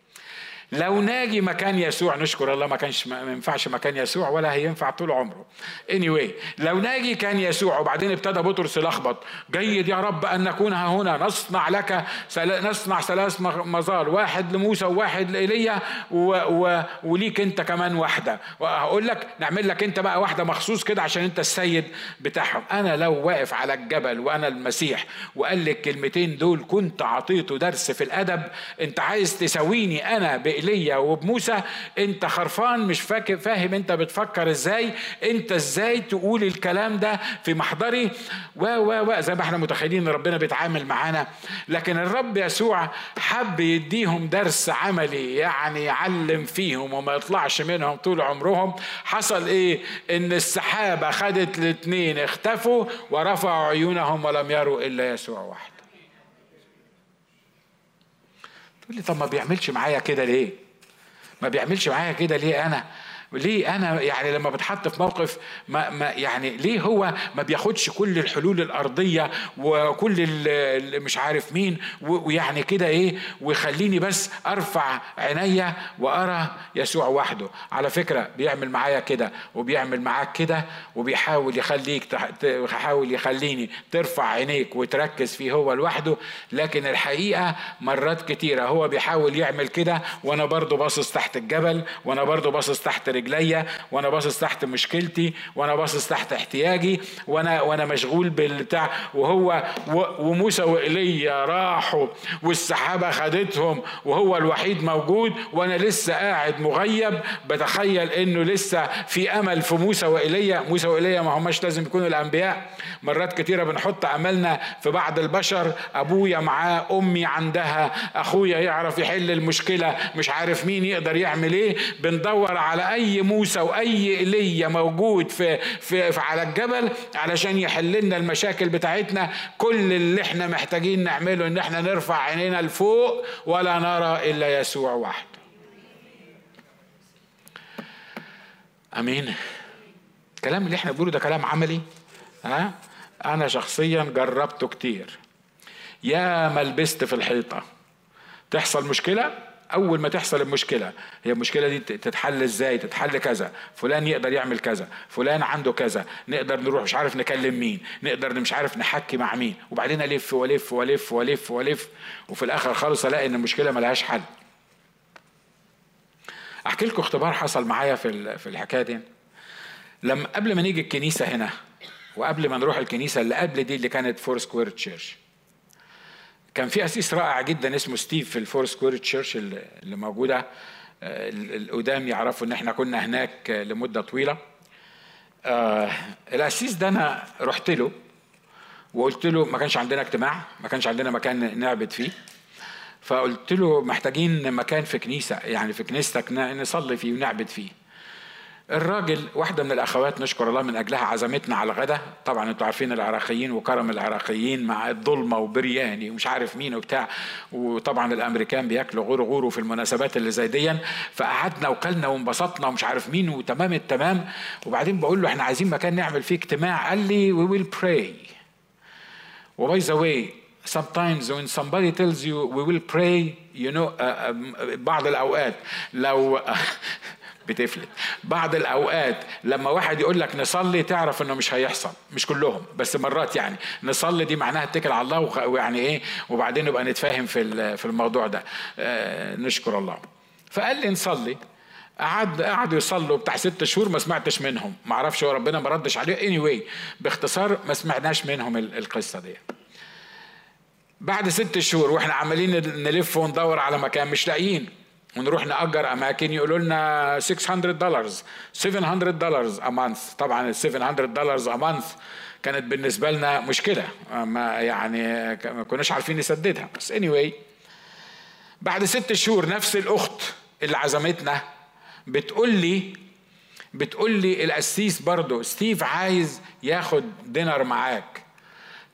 لو ناجي مكان يسوع نشكر الله ما كانش ما ينفعش مكان يسوع ولا هينفع طول عمره. Anyway لو ناجي كان يسوع وبعدين ابتدى بطرس يلخبط جيد يا رب أن نكون ها هنا نصنع لك نصنع ثلاث مظال واحد لموسى وواحد لإيليا و... و... وليك أنت كمان واحدة. وهقول لك نعمل لك أنت بقى واحدة مخصوص كده عشان أنت السيد بتاعهم. أنا لو واقف على الجبل وأنا المسيح وقال لي الكلمتين دول كنت أعطيته درس في الأدب أنت عايز تساويني أنا بايليا وبموسى أنت خرفان مش فاكر فاهم أنت بتفكر إزاي؟ أنت إزاي تقول الكلام ده في محضري؟ و و و زي ما إحنا متخيلين ربنا بيتعامل معانا. لكن الرب يسوع حب يديهم درس عملي يعني يعلم فيهم وما يطلعش منهم طول عمرهم. حصل إيه؟ إن السحابة خدت الاثنين اختفوا ورفعوا عيونهم ولم يروا إلا يسوع وحده. تقول لي طب ما بيعملش معايا كده ليه؟ ما بيعملش معايا كده ليه أنا؟ ليه أنا يعني لما بتحط في موقف ما, ما يعني ليه هو ما بياخدش كل الحلول الأرضية وكل مش عارف مين ويعني كده إيه ويخليني بس أرفع عينيا وأرى يسوع وحده. على فكرة بيعمل معايا كده وبيعمل معاك كده وبيحاول يخليك يحاول يخليني ترفع عينيك وتركز فيه هو لوحده لكن الحقيقة مرات كتيرة هو بيحاول يعمل كده وأنا برضه باصص تحت الجبل وأنا برضه باصص تحت رجليا وأنا باصص تحت مشكلتي وأنا باصص تحت احتياجي وأنا وأنا مشغول بالبتاع. وهو وموسى وإيليا راحوا والسحابة خدتهم وهو الوحيد موجود وأنا لسه قاعد مغيب. بتخيل إنه لسه في أمل في موسى وإيليا. موسى وإيليا ما هماش لازم يكونوا الأنبياء. مرات كتيرة بنحط أملنا في بعض البشر. أبويا معاه أمي عندها أخويا يعرف يحل المشكلة. مش عارف مين يقدر يعمل إيه. بندور على أي أي موسى واي ايليا موجود في, في, في على الجبل علشان يحل لنا المشاكل بتاعتنا. كل اللي إحنا محتاجين نعمله إن إحنا نرفع عينينا لفوق ولا نرى إلا يسوع وحده. آمين. الكلام اللي إحنا بنقوله ده كلام عملي. ها؟ أنا شخصيا جربته كتير. يا ما لبست في الحيطة. تحصل مشكلة؟ أول ما تحصل المشكلة هي المشكلة دي تتحل إزاي؟ تتحل كذا فلان يقدر يعمل كذا فلان عنده كذا نقدر نروح مش عارف نكلم مين نقدر مش عارف نحكي مع مين وبعدين ألف وألف وألف وألف وألف وفي الآخر خالص ألاقي إن المشكلة ملهاش حل. أحكي لكم اختبار حصل معايا في في الحكاية دي. لما قبل ما نيجي الكنيسة هنا وقبل ما نروح الكنيسة اللي قبل دي اللي كانت Foursquare Church كان في قسيس رائع جدا اسمه ستيف في ال Foursquare Church اللي موجودة. آه، القدام يعرفوا إن إحنا كنا هناك لمدة طويلة. آه القسيس ده أنا رحت له وقلت له ما كانش عندنا اجتماع ما كانش عندنا مكان نعبد فيه. فقلت له محتاجين مكان في كنيسة يعني في كنيستك نصلي فيه ونعبد فيه. الراجل واحدة من الأخوات نشكر الله من أجلها عزمتنا على الغداء طبعا أنتوا عارفين العراقيين وكرم العراقيين مع الظلمة وبرياني ومش عارف مين وبتاع. وطبعا الأمريكان بياكلوا غور غور في المناسبات اللي زي دي فقعدنا وكلنا وانبسطنا ومش عارف مين وتمام التمام. وبعدين بقول له إحنا عايزين مكان نعمل فيه اجتماع. قال لي we will pray. وباي ذا واي sometimes when somebody tells you we will pray you know uh, uh, بعض الأوقات لو *laughs* بتفلت. بعض الأوقات لما واحد يقول لك نصلي تعرف إنه مش هيحصل مش كلهم بس مرات يعني. نصلي دي معناها اتكل على الله ويعني إيه وبعدين نبقى نتفاهم في في الموضوع ده. آه نشكر الله. فقال لي نصلي. قعد قعدوا يصلوا بتاع ست شهور ما سمعتش منهم. ما أعرفش هو ربنا ما ردش عليه. اني anyway باختصار ما سمعناش منهم القصة دي. بعد ست شهور وإحنا عمالين نلف وندور على مكان مش لاقيين. ونروح نأجر أماكن. يقولوا لنا 600 دولار 700 دولار month. طبعا ال 700 دولار month كانت بالنسبة لنا مشكلة. ما يعني ما كناش عارفين نسددها. بس anyway بعد ست شهور نفس الأخت اللي عزمتنا بتقول لي بتقول لي القسيس برضه ستيف عايز ياخد dinner معاك.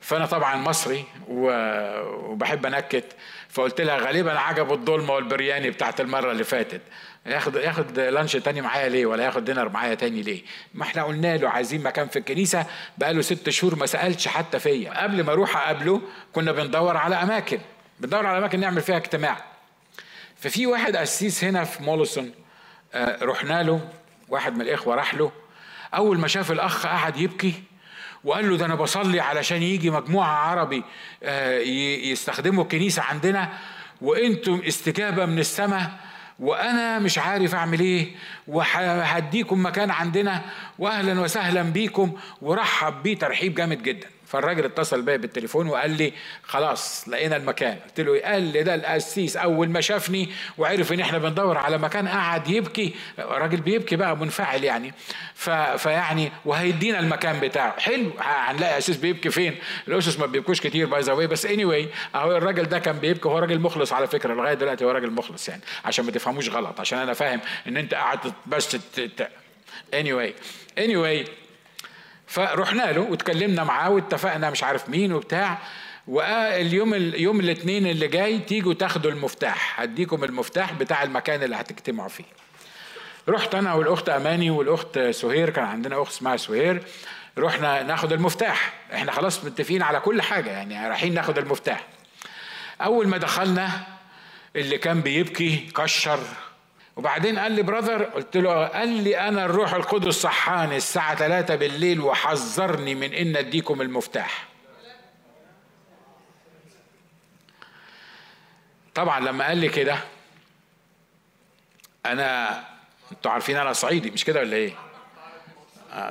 فأنا طبعا مصري وبحب أنكت. فقلت لها غالبا عجبه الضلمة والبرياني بتاعت المرة اللي فاتت. ياخد ياخد lunch تاني معايا ليه؟ ولا ياخد dinner معايا تاني ليه؟ ما إحنا قلنا له عايزين مكان في الكنيسة بقاله ست شهور ما سألش حتى فيا. قبل ما أروح أقابله كنا بندور على أماكن. بندور على أماكن نعمل فيها اجتماع. ففي واحد قسيس هنا في مولسون آه، رحنا له واحد من الإخوة راح له. أول ما شاف الأخ قعد يبكي. وقال له ده أنا بصلي علشان يجي مجموعة عربي آه، يستخدموا الكنيسة عندنا وأنتم استجابة من السماء وأنا مش عارف أعمل إيه وهديكم مكان عندنا واهلا وسهلا بيكم ورحب بيه ترحيب جامد جدا. فالراجل اتصل بيا بالتليفون وقال لي خلاص لقينا المكان. قلت له قال لي ده القسيس أول ما شافني وعرف إن إحنا بندور على مكان قعد يبكي راجل بيبكي بقى منفعل يعني. ف... فيعني وهيدينا المكان بتاعه. حلو هنلاقي قسيس بيبكي فين؟ القسس ما بيبكوش كتير by the بس any anyway أهو الراجل ده كان بيبكي هو راجل مخلص على فكرة لغاية دلوقتي هو راجل مخلص يعني عشان ما تفهموش غلط عشان أنا فاهم إن أنت قاعد بس اني anyway. anyway فرحنا له واتكلمنا معاه واتفقنا مش عارف مين وبتاع. واليوم يوم الاثنين اللي جاي تيجوا تاخدوا المفتاح. هديكم المفتاح بتاع المكان اللي هتجتمعوا فيه. رحت أنا والأخت أماني والأخت سهير كان عندنا أخت اسمها سهير. رحنا ناخد المفتاح. إحنا خلاص متفقين على كل حاجة يعني رايحين ناخد المفتاح. أول ما دخلنا اللي كان بيبكي كشر. وبعدين قال لي براذر قلت له قال لي أنا الروح القدس صحاني الساعة 3 بالليل وحذرني من إن أديكم المفتاح. طبعا لما قال لي كده أنا أنتوا عارفين أنا صعيدي مش كده ولا إيه؟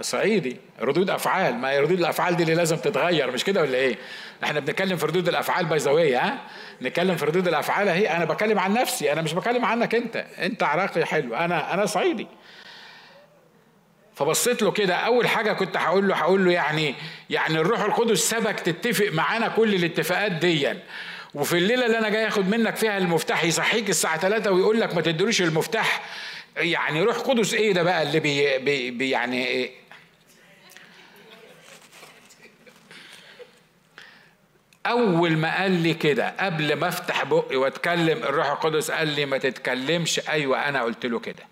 صعيدي. ردود أفعال. ما هي ردود الأفعال دي اللي لازم تتغير مش كده ولا إيه؟ إحنا بنتكلم في ردود الأفعال بيزاويه ها؟ نتكلم في ردود الأفعال أهي. أنا بكلم عن نفسي أنا مش بكلم عنك أنت. أنت عراقي حلو. أنا أنا صعيدي. فبصيت له كده. أول حاجة كنت هقول له هقول له يعني يعني الروح القدس سبك تتفق معانا كل الاتفاقات ديا وفي الليلة اللي أنا جاي أخد منك فيها المفتاح يصحيك الساعة 3 ويقول لك ما تدروش المفتاح. يعني روح قدس إيه ده بقى اللي بي, بي, بي يعني إيه؟ أول ما قال لي كده قبل ما أفتح بقي وأتكلم الروح القدس قال لي ما تتكلمش. أيوه أنا قلت له كده.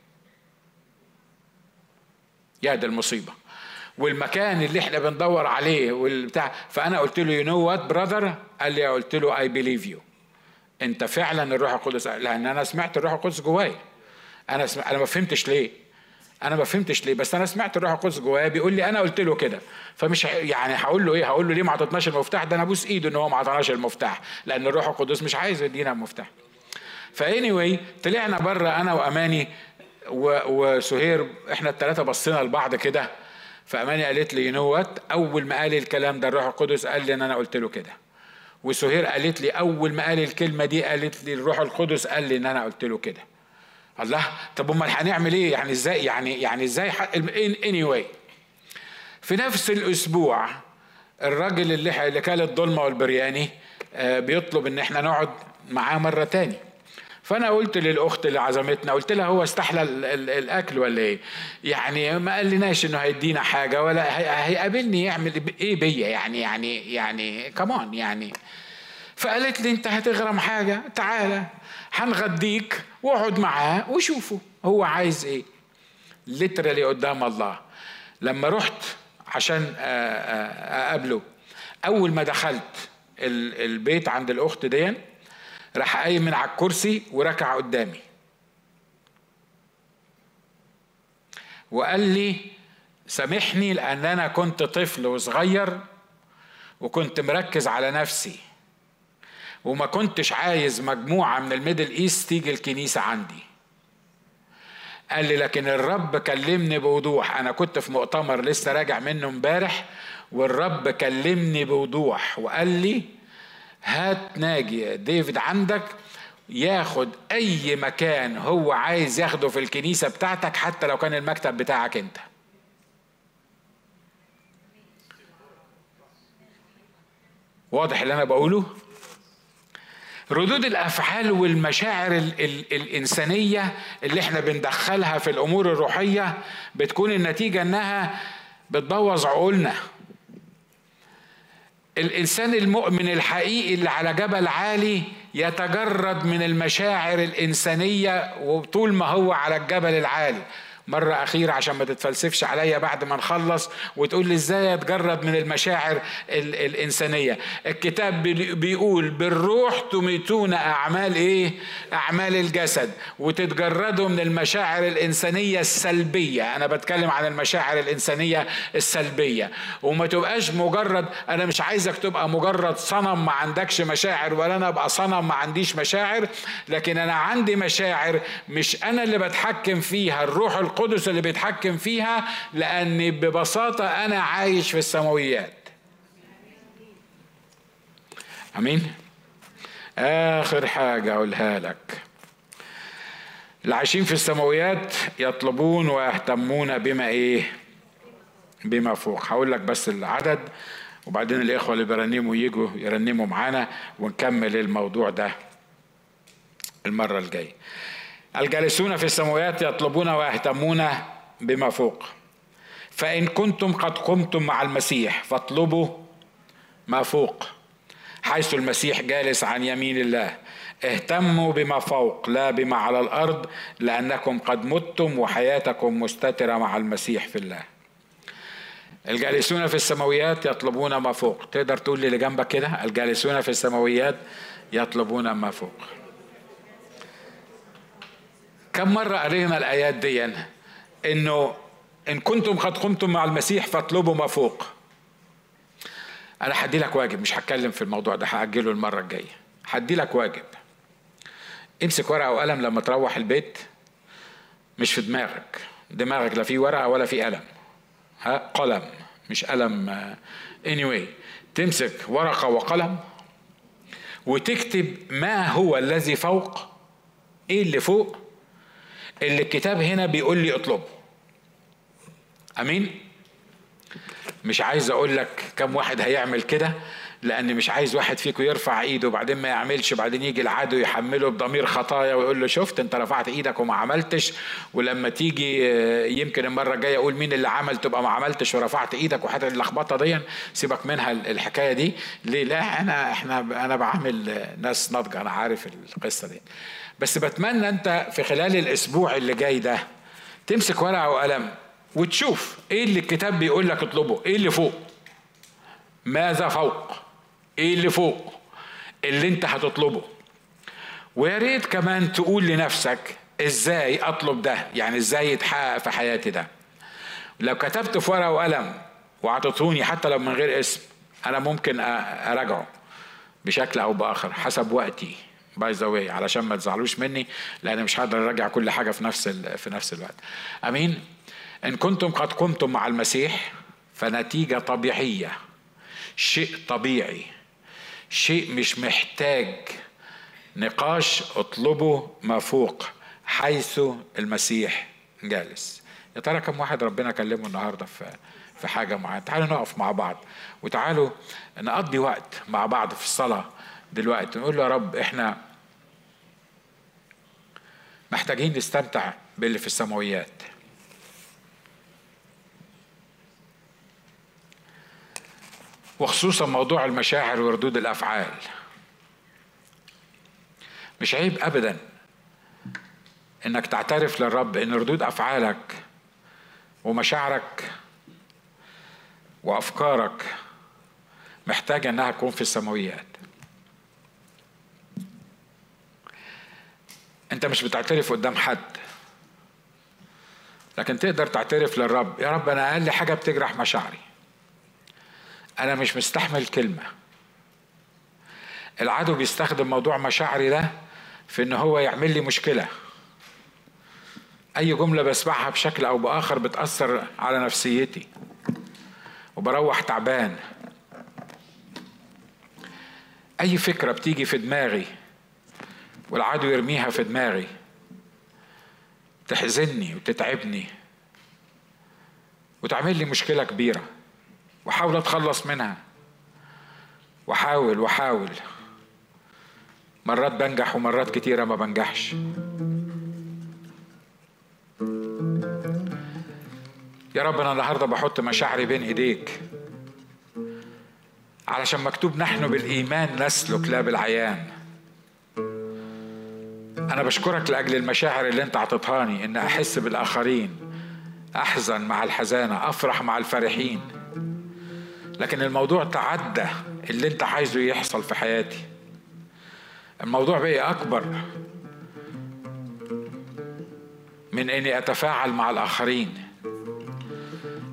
يا ده المصيبة. والمكان اللي إحنا بندور عليه والبتاع. فأنا قلت له you know what brother قال لي قلت له I believe you أنت فعلا الروح القدس لأن أنا سمعت الروح القدس جوايا. أنا سمع... أنا ما فهمتش ليه. أنا ما فهمتش ليه بس أنا سمعت الروح القدس جوايا بيقول لي أنا قلت له كده. فمش يعني هقول له إيه؟ هقول له ليه ما عطتناش المفتاح؟ ده أنا أبوس إيده إن هو ما عطاناش المفتاح لأن الروح القدس مش عايز يدينا المفتاح. ف anyway طلعنا بره أنا وأماني وسهير إحنا الثلاثه بصينا لبعض كده. فأماني قالت لي نوت أول ما قال الكلام ده الروح القدس قال لي إن أنا قلت له كده. وسهير قالت لي أول ما قال الكلمة دي قالت لي الروح القدس قال لي إن أنا قلت له كده. الله. طب أمال هنعمل إيه؟ يعني إزاي؟ يعني يعني إزاي اني واي في نفس الأسبوع الراجل اللي اللي كان الضلمة والبرياني آه، بيطلب إن إحنا نقعد معاه مرة تاني. فأنا قلت للأخت اللي عزمتنا قلت لها هو استحلى الأكل ولا إيه؟ يعني ما قالناش إنه هيدينا حاجة ولا هيقابلني يعمل إيه بيا؟ يعني يعني يعني كمان يعني. فقالت لي أنت هتغرم حاجة؟ تعالى هنغديك واقعد معاه وشوفه هو عايز إيه. ليترالي قدام الله. لما رحت عشان أقابله أول ما دخلت البيت عند الأخت دي راح قايم من على الكرسي وركع قدامي. وقال لي سامحني لأن أنا كنت طفل وصغير وكنت مركز على نفسي. وما كنتش عايز مجموعة من ال Middle East تيجي الكنيسة عندي. قال لي لكن الرب كلمني بوضوح. أنا كنت في مؤتمر لسه راجع منه امبارح والرب كلمني بوضوح وقال لي هات ناجي ديفيد عندك ياخد أي مكان هو عايز ياخده في الكنيسة بتاعتك حتى لو كان المكتب بتاعك أنت. واضح اللي أنا بقوله؟ ردود الأفعال والمشاعر ال ال الإنسانية اللي إحنا بندخلها في الأمور الروحية بتكون النتيجة إنها بتبوظ عقولنا. الإنسان المؤمن الحقيقي اللي على جبل عالي يتجرد من المشاعر الإنسانية وطول ما هو على الجبل العالي. مرة أخيرة عشان ما تتفلسفش عليا بعد ما نخلص وتقول لي إزاي أتجرد من المشاعر الإنسانية. الكتاب بيقول بالروح تميتون أعمال إيه؟ أعمال الجسد وتتجردوا من المشاعر الإنسانية السلبية. أنا بتكلم عن المشاعر الإنسانية السلبية. وما تبقاش مجرد أنا مش عايزك تبقى مجرد صنم ما عندكش مشاعر ولا أنا أبقى صنم ما عنديش مشاعر لكن أنا عندي مشاعر مش أنا اللي بتحكم فيها الروح القدس اللي بيتحكم فيها لأن ببساطة أنا عايش في السماويات. أمين؟ آخر حاجة أقولها لك. العايشين في السماويات يطلبون ويهتمون بما إيه؟ بما فوق. هقول لك بس العدد وبعدين الإخوة اللي بيرنموا يجوا يرنموا معانا ونكمل الموضوع ده المرة الجاية. الجالسون في السماوات يطلبون ويهتمون بما فوق. فإن كنتم قد قمتم مع المسيح فاطلبوا ما فوق. حيث المسيح جالس عن يمين الله اهتموا بما فوق لا بما على الأرض لأنكم قد متم وحياتكم مستترة مع المسيح في الله. الجالسون في السماويات يطلبون ما فوق. تقدر تقول لي اللي جنبك كده؟ الجالسون في السماويات يطلبون ما فوق. كم مرة قرينا الآيات دي؟ إنه إن كنتم قد قمتم مع المسيح فاطلبوا ما فوق. أنا هدي لك واجب مش هتكلم في الموضوع ده هأجله المرة الجاية. هدي لك واجب. امسك ورقة وقلم لما تروح البيت مش في دماغك. دماغك لا فيه ورقة ولا فيه قلم. ها قلم مش قلم anyway. تمسك ورقة وقلم وتكتب ما هو الذي فوق. إيه اللي فوق؟ اللي الكتاب هنا بيقول لي اطلبه أمين؟ مش عايز أقول لك كم واحد هيعمل كده لأن مش عايز واحد فيكم يرفع إيده وبعدين ما يعملش بعدين يجي العدو يحمله بضمير خطايا ويقول له شفت أنت رفعت إيدك وما عملتش ولما تيجي آه، يمكن المرة الجاية أقول مين اللي عمل تبقى ما عملتش ورفعت إيدك وحتى اللخبطة دي سيبك منها الحكاية دي. ليه؟ لا انا إحنا أنا بعامل ناس ناضجة أنا عارف القصة دي. بس بتمنى انت في خلال الأسبوع اللي جاي ده تمسك ورقة وقلم وتشوف إيه اللي الكتاب بيقول لك اطلبه إيه اللي فوق. ماذا فوق؟ إيه اللي فوق؟ اللي انت هتطلبه. ويا ريت كمان تقول لنفسك إزاي اطلب ده يعني إزاي يتحقق في حياتي ده. لو كتبت في ورقة وقلم وعطيتوني حتى لو من غير اسم أنا ممكن أراجعه بشكل أو بآخر حسب وقتي. by the way علشان ما تزعلوش مني لأن مش هقدر اراجع كل حاجة في نفس في نفس الوقت. أمين؟ إن كنتم قد قمتم مع المسيح فنتيجة طبيعية. شيء طبيعي. شيء مش محتاج نقاش اطلبوا ما فوق حيث المسيح جالس. يا ترى كم واحد ربنا كلمه النهارده في في حاجة معينة؟ تعالوا نقف مع بعض. وتعالوا نقضي وقت مع بعض في الصلاة. دلوقتي نقول له يا رب إحنا محتاجين نستمتع باللي في السماويات. وخصوصا موضوع المشاعر وردود الأفعال. مش عيب ابدا إنك تعترف للرب إن ردود أفعالك ومشاعرك وأفكارك محتاجة إنها تكون في السماويات. انت مش بتعترف قدام حد. لكن تقدر تعترف للرب. يا رب أنا أقل حاجة بتجرح مشاعري. أنا مش مستحمل كلمة. العدو بيستخدم موضوع مشاعري ده في إن هو يعمل لي مشكلة. أي جملة بسمعها بشكل أو بآخر بتأثر على نفسيتي. وبروح تعبان. أي فكرة بتيجي في دماغي والعدو يرميها في دماغي. تحزني وتتعبني وتعمل لي مشكلة كبيرة. وأحاول أتخلص منها. وأحاول وأحاول. مرات بنجح ومرات كتيرة ما بنجحش. يا رب أنا النهارده بحط مشاعري بين إيديك. علشان مكتوب نحن بالإيمان نسلك لا بالعيان. أنا بشكرك لأجل المشاعر اللي أنت عطيتهاني إن أحس بالآخرين أحزن مع الحزانة أفرح مع الفرحين. لكن الموضوع تعدى اللي أنت عايزه يحصل في حياتي. الموضوع بقي أكبر من إني أتفاعل مع الآخرين.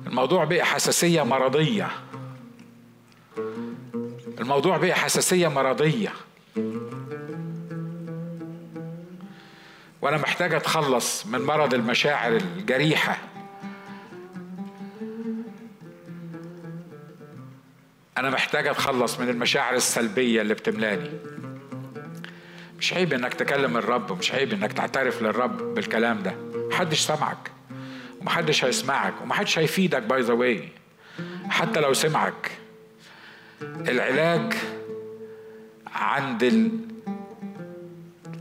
الموضوع بقي حساسية مرضية. الموضوع بقي حساسية مرضية. وأنا محتاج أتخلص من مرض المشاعر الجريحة. أنا محتاج أتخلص من المشاعر السلبية اللي بتملاني. مش عيب إنك تكلم الرب مش عيب إنك تعترف للرب بالكلام ده. محدش سمعك ومحدش هيسمعك ومحدش هيفيدك by the way حتى لو سمعك. العلاج عند.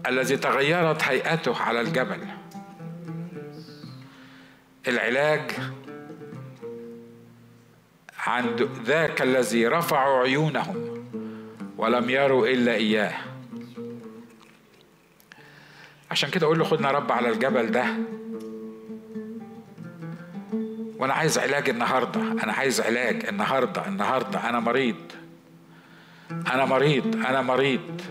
الذي تغيرت هيئته على الجبل. العلاج عند ذاك الذي رفعوا عيونهم ولم يروا إلا إياه. عشان كده أقول له خدنا رب على الجبل ده. وأنا عايز علاج النهارده. أنا عايز علاج النهارده. النهارده أنا مريض. أنا مريض. أنا مريض.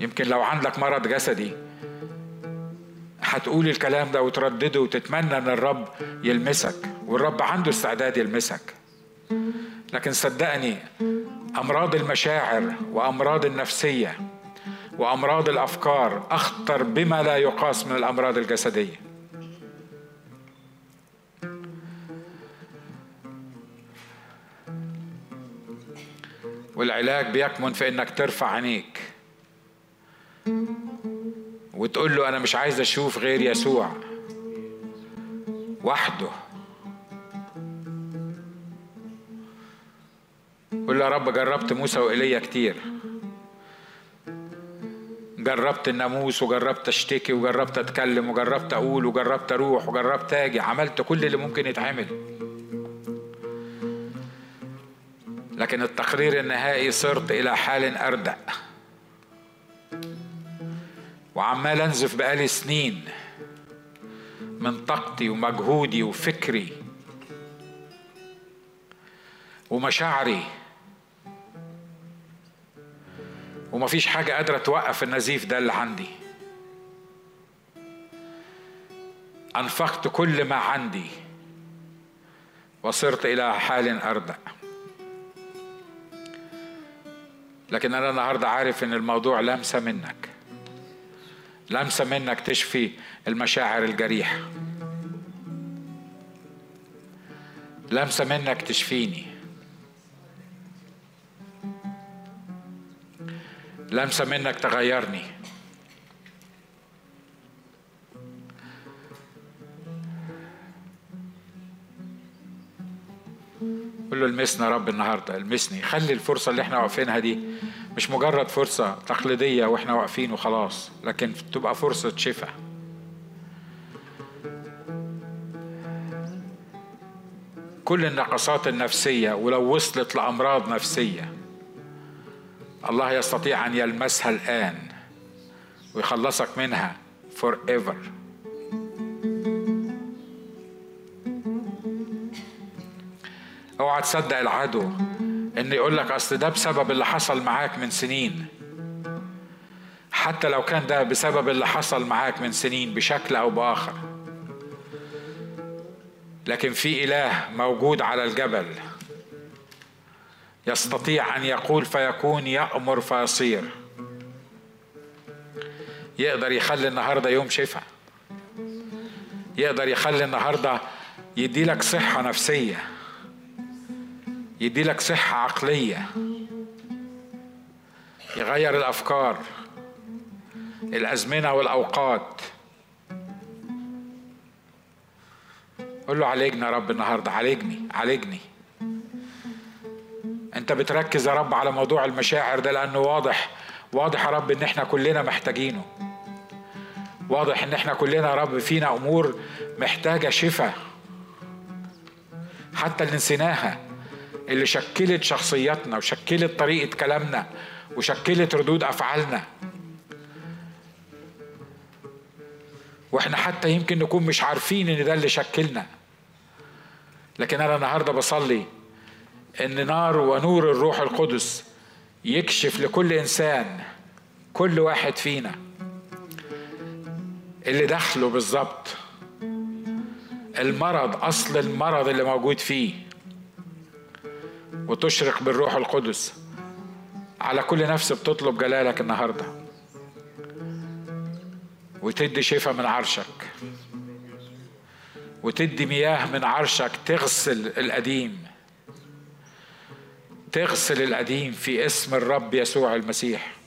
يمكن لو عندك مرض جسدي هتقول الكلام ده وتردده وتتمنى إن الرب يلمسك والرب عنده استعداد يلمسك. لكن صدقني أمراض المشاعر وأمراض النفسية وأمراض الأفكار أخطر بما لا يقاس من الأمراض الجسدية. والعلاج بيكمن في إنك ترفع عينيك. وتقول له أنا مش عايز أشوف غير يسوع وحده. قول له يا رب جربت موسى وإيليا كتير. جربت الناموس وجربت أشتكي وجربت أتكلم وجربت أقول وجربت أروح وجربت أجي. عملت كل اللي ممكن يتعمل. لكن التقرير النهائي صرت إلى حال أردأ. وعمال أنزف بقالي سنين من طاقتي ومجهودي وفكري ومشاعري. ومفيش حاجة قادرة توقف النزيف ده اللي عندي. أنفقت كل ما عندي وصرت إلى حال أردأ. لكن أنا النهاردة عارف إن الموضوع لمسة منك. لمسة منك تشفي المشاعر الجريحة. لمسة منك تشفيني. لمسة منك تغيرني. قول له المسنا رب النهارده المسني. خلي الفرصة اللي إحنا واقفينها دي مش مجرد فرصة تقليدية وإحنا واقفين وخلاص لكن تبقى فرصة شفاء. كل النقصات النفسية ولو وصلت لأمراض نفسية الله يستطيع أن يلمسها الآن ويخلصك منها forever. أوعى تصدق العدو. ان يقول لك أصل ده بسبب اللي حصل معاك من سنين. حتى لو كان ده بسبب اللي حصل معاك من سنين بشكل أو بآخر. لكن في إله موجود على الجبل يستطيع أن يقول فيكون يأمر فيصير. يقدر يخلي النهارده يوم شفاء. يقدر يخلي النهارده يدي لك صحة نفسية. يدي لك صحة عقلية. يغير الأفكار الأزمنة والأوقات. قول له عالجني يا رب النهارده عالجني عالجني. أنت بتركز يا رب على موضوع المشاعر ده لأنه واضح واضح يا رب إن إحنا كلنا محتاجينه. واضح إن إحنا كلنا يا رب فينا أمور محتاجة شفاء حتى اللي نسيناها. اللي شكلت شخصياتنا وشكلت طريقة كلامنا وشكلت ردود أفعالنا. وإحنا حتى يمكن نكون مش عارفين إن ده اللي شكلنا. لكن أنا النهارده بصلي إن نار ونور الروح القدس يكشف لكل إنسان كل واحد فينا اللي دخله بالظبط المرض أصل المرض اللي موجود فيه. وتشرق بالروح القدس. على كل نفس بتطلب جلالك النهارده. وتدي شفاء من عرشك. وتدي مياه من عرشك تغسل القديم. تغسل القديم في اسم الرب يسوع المسيح.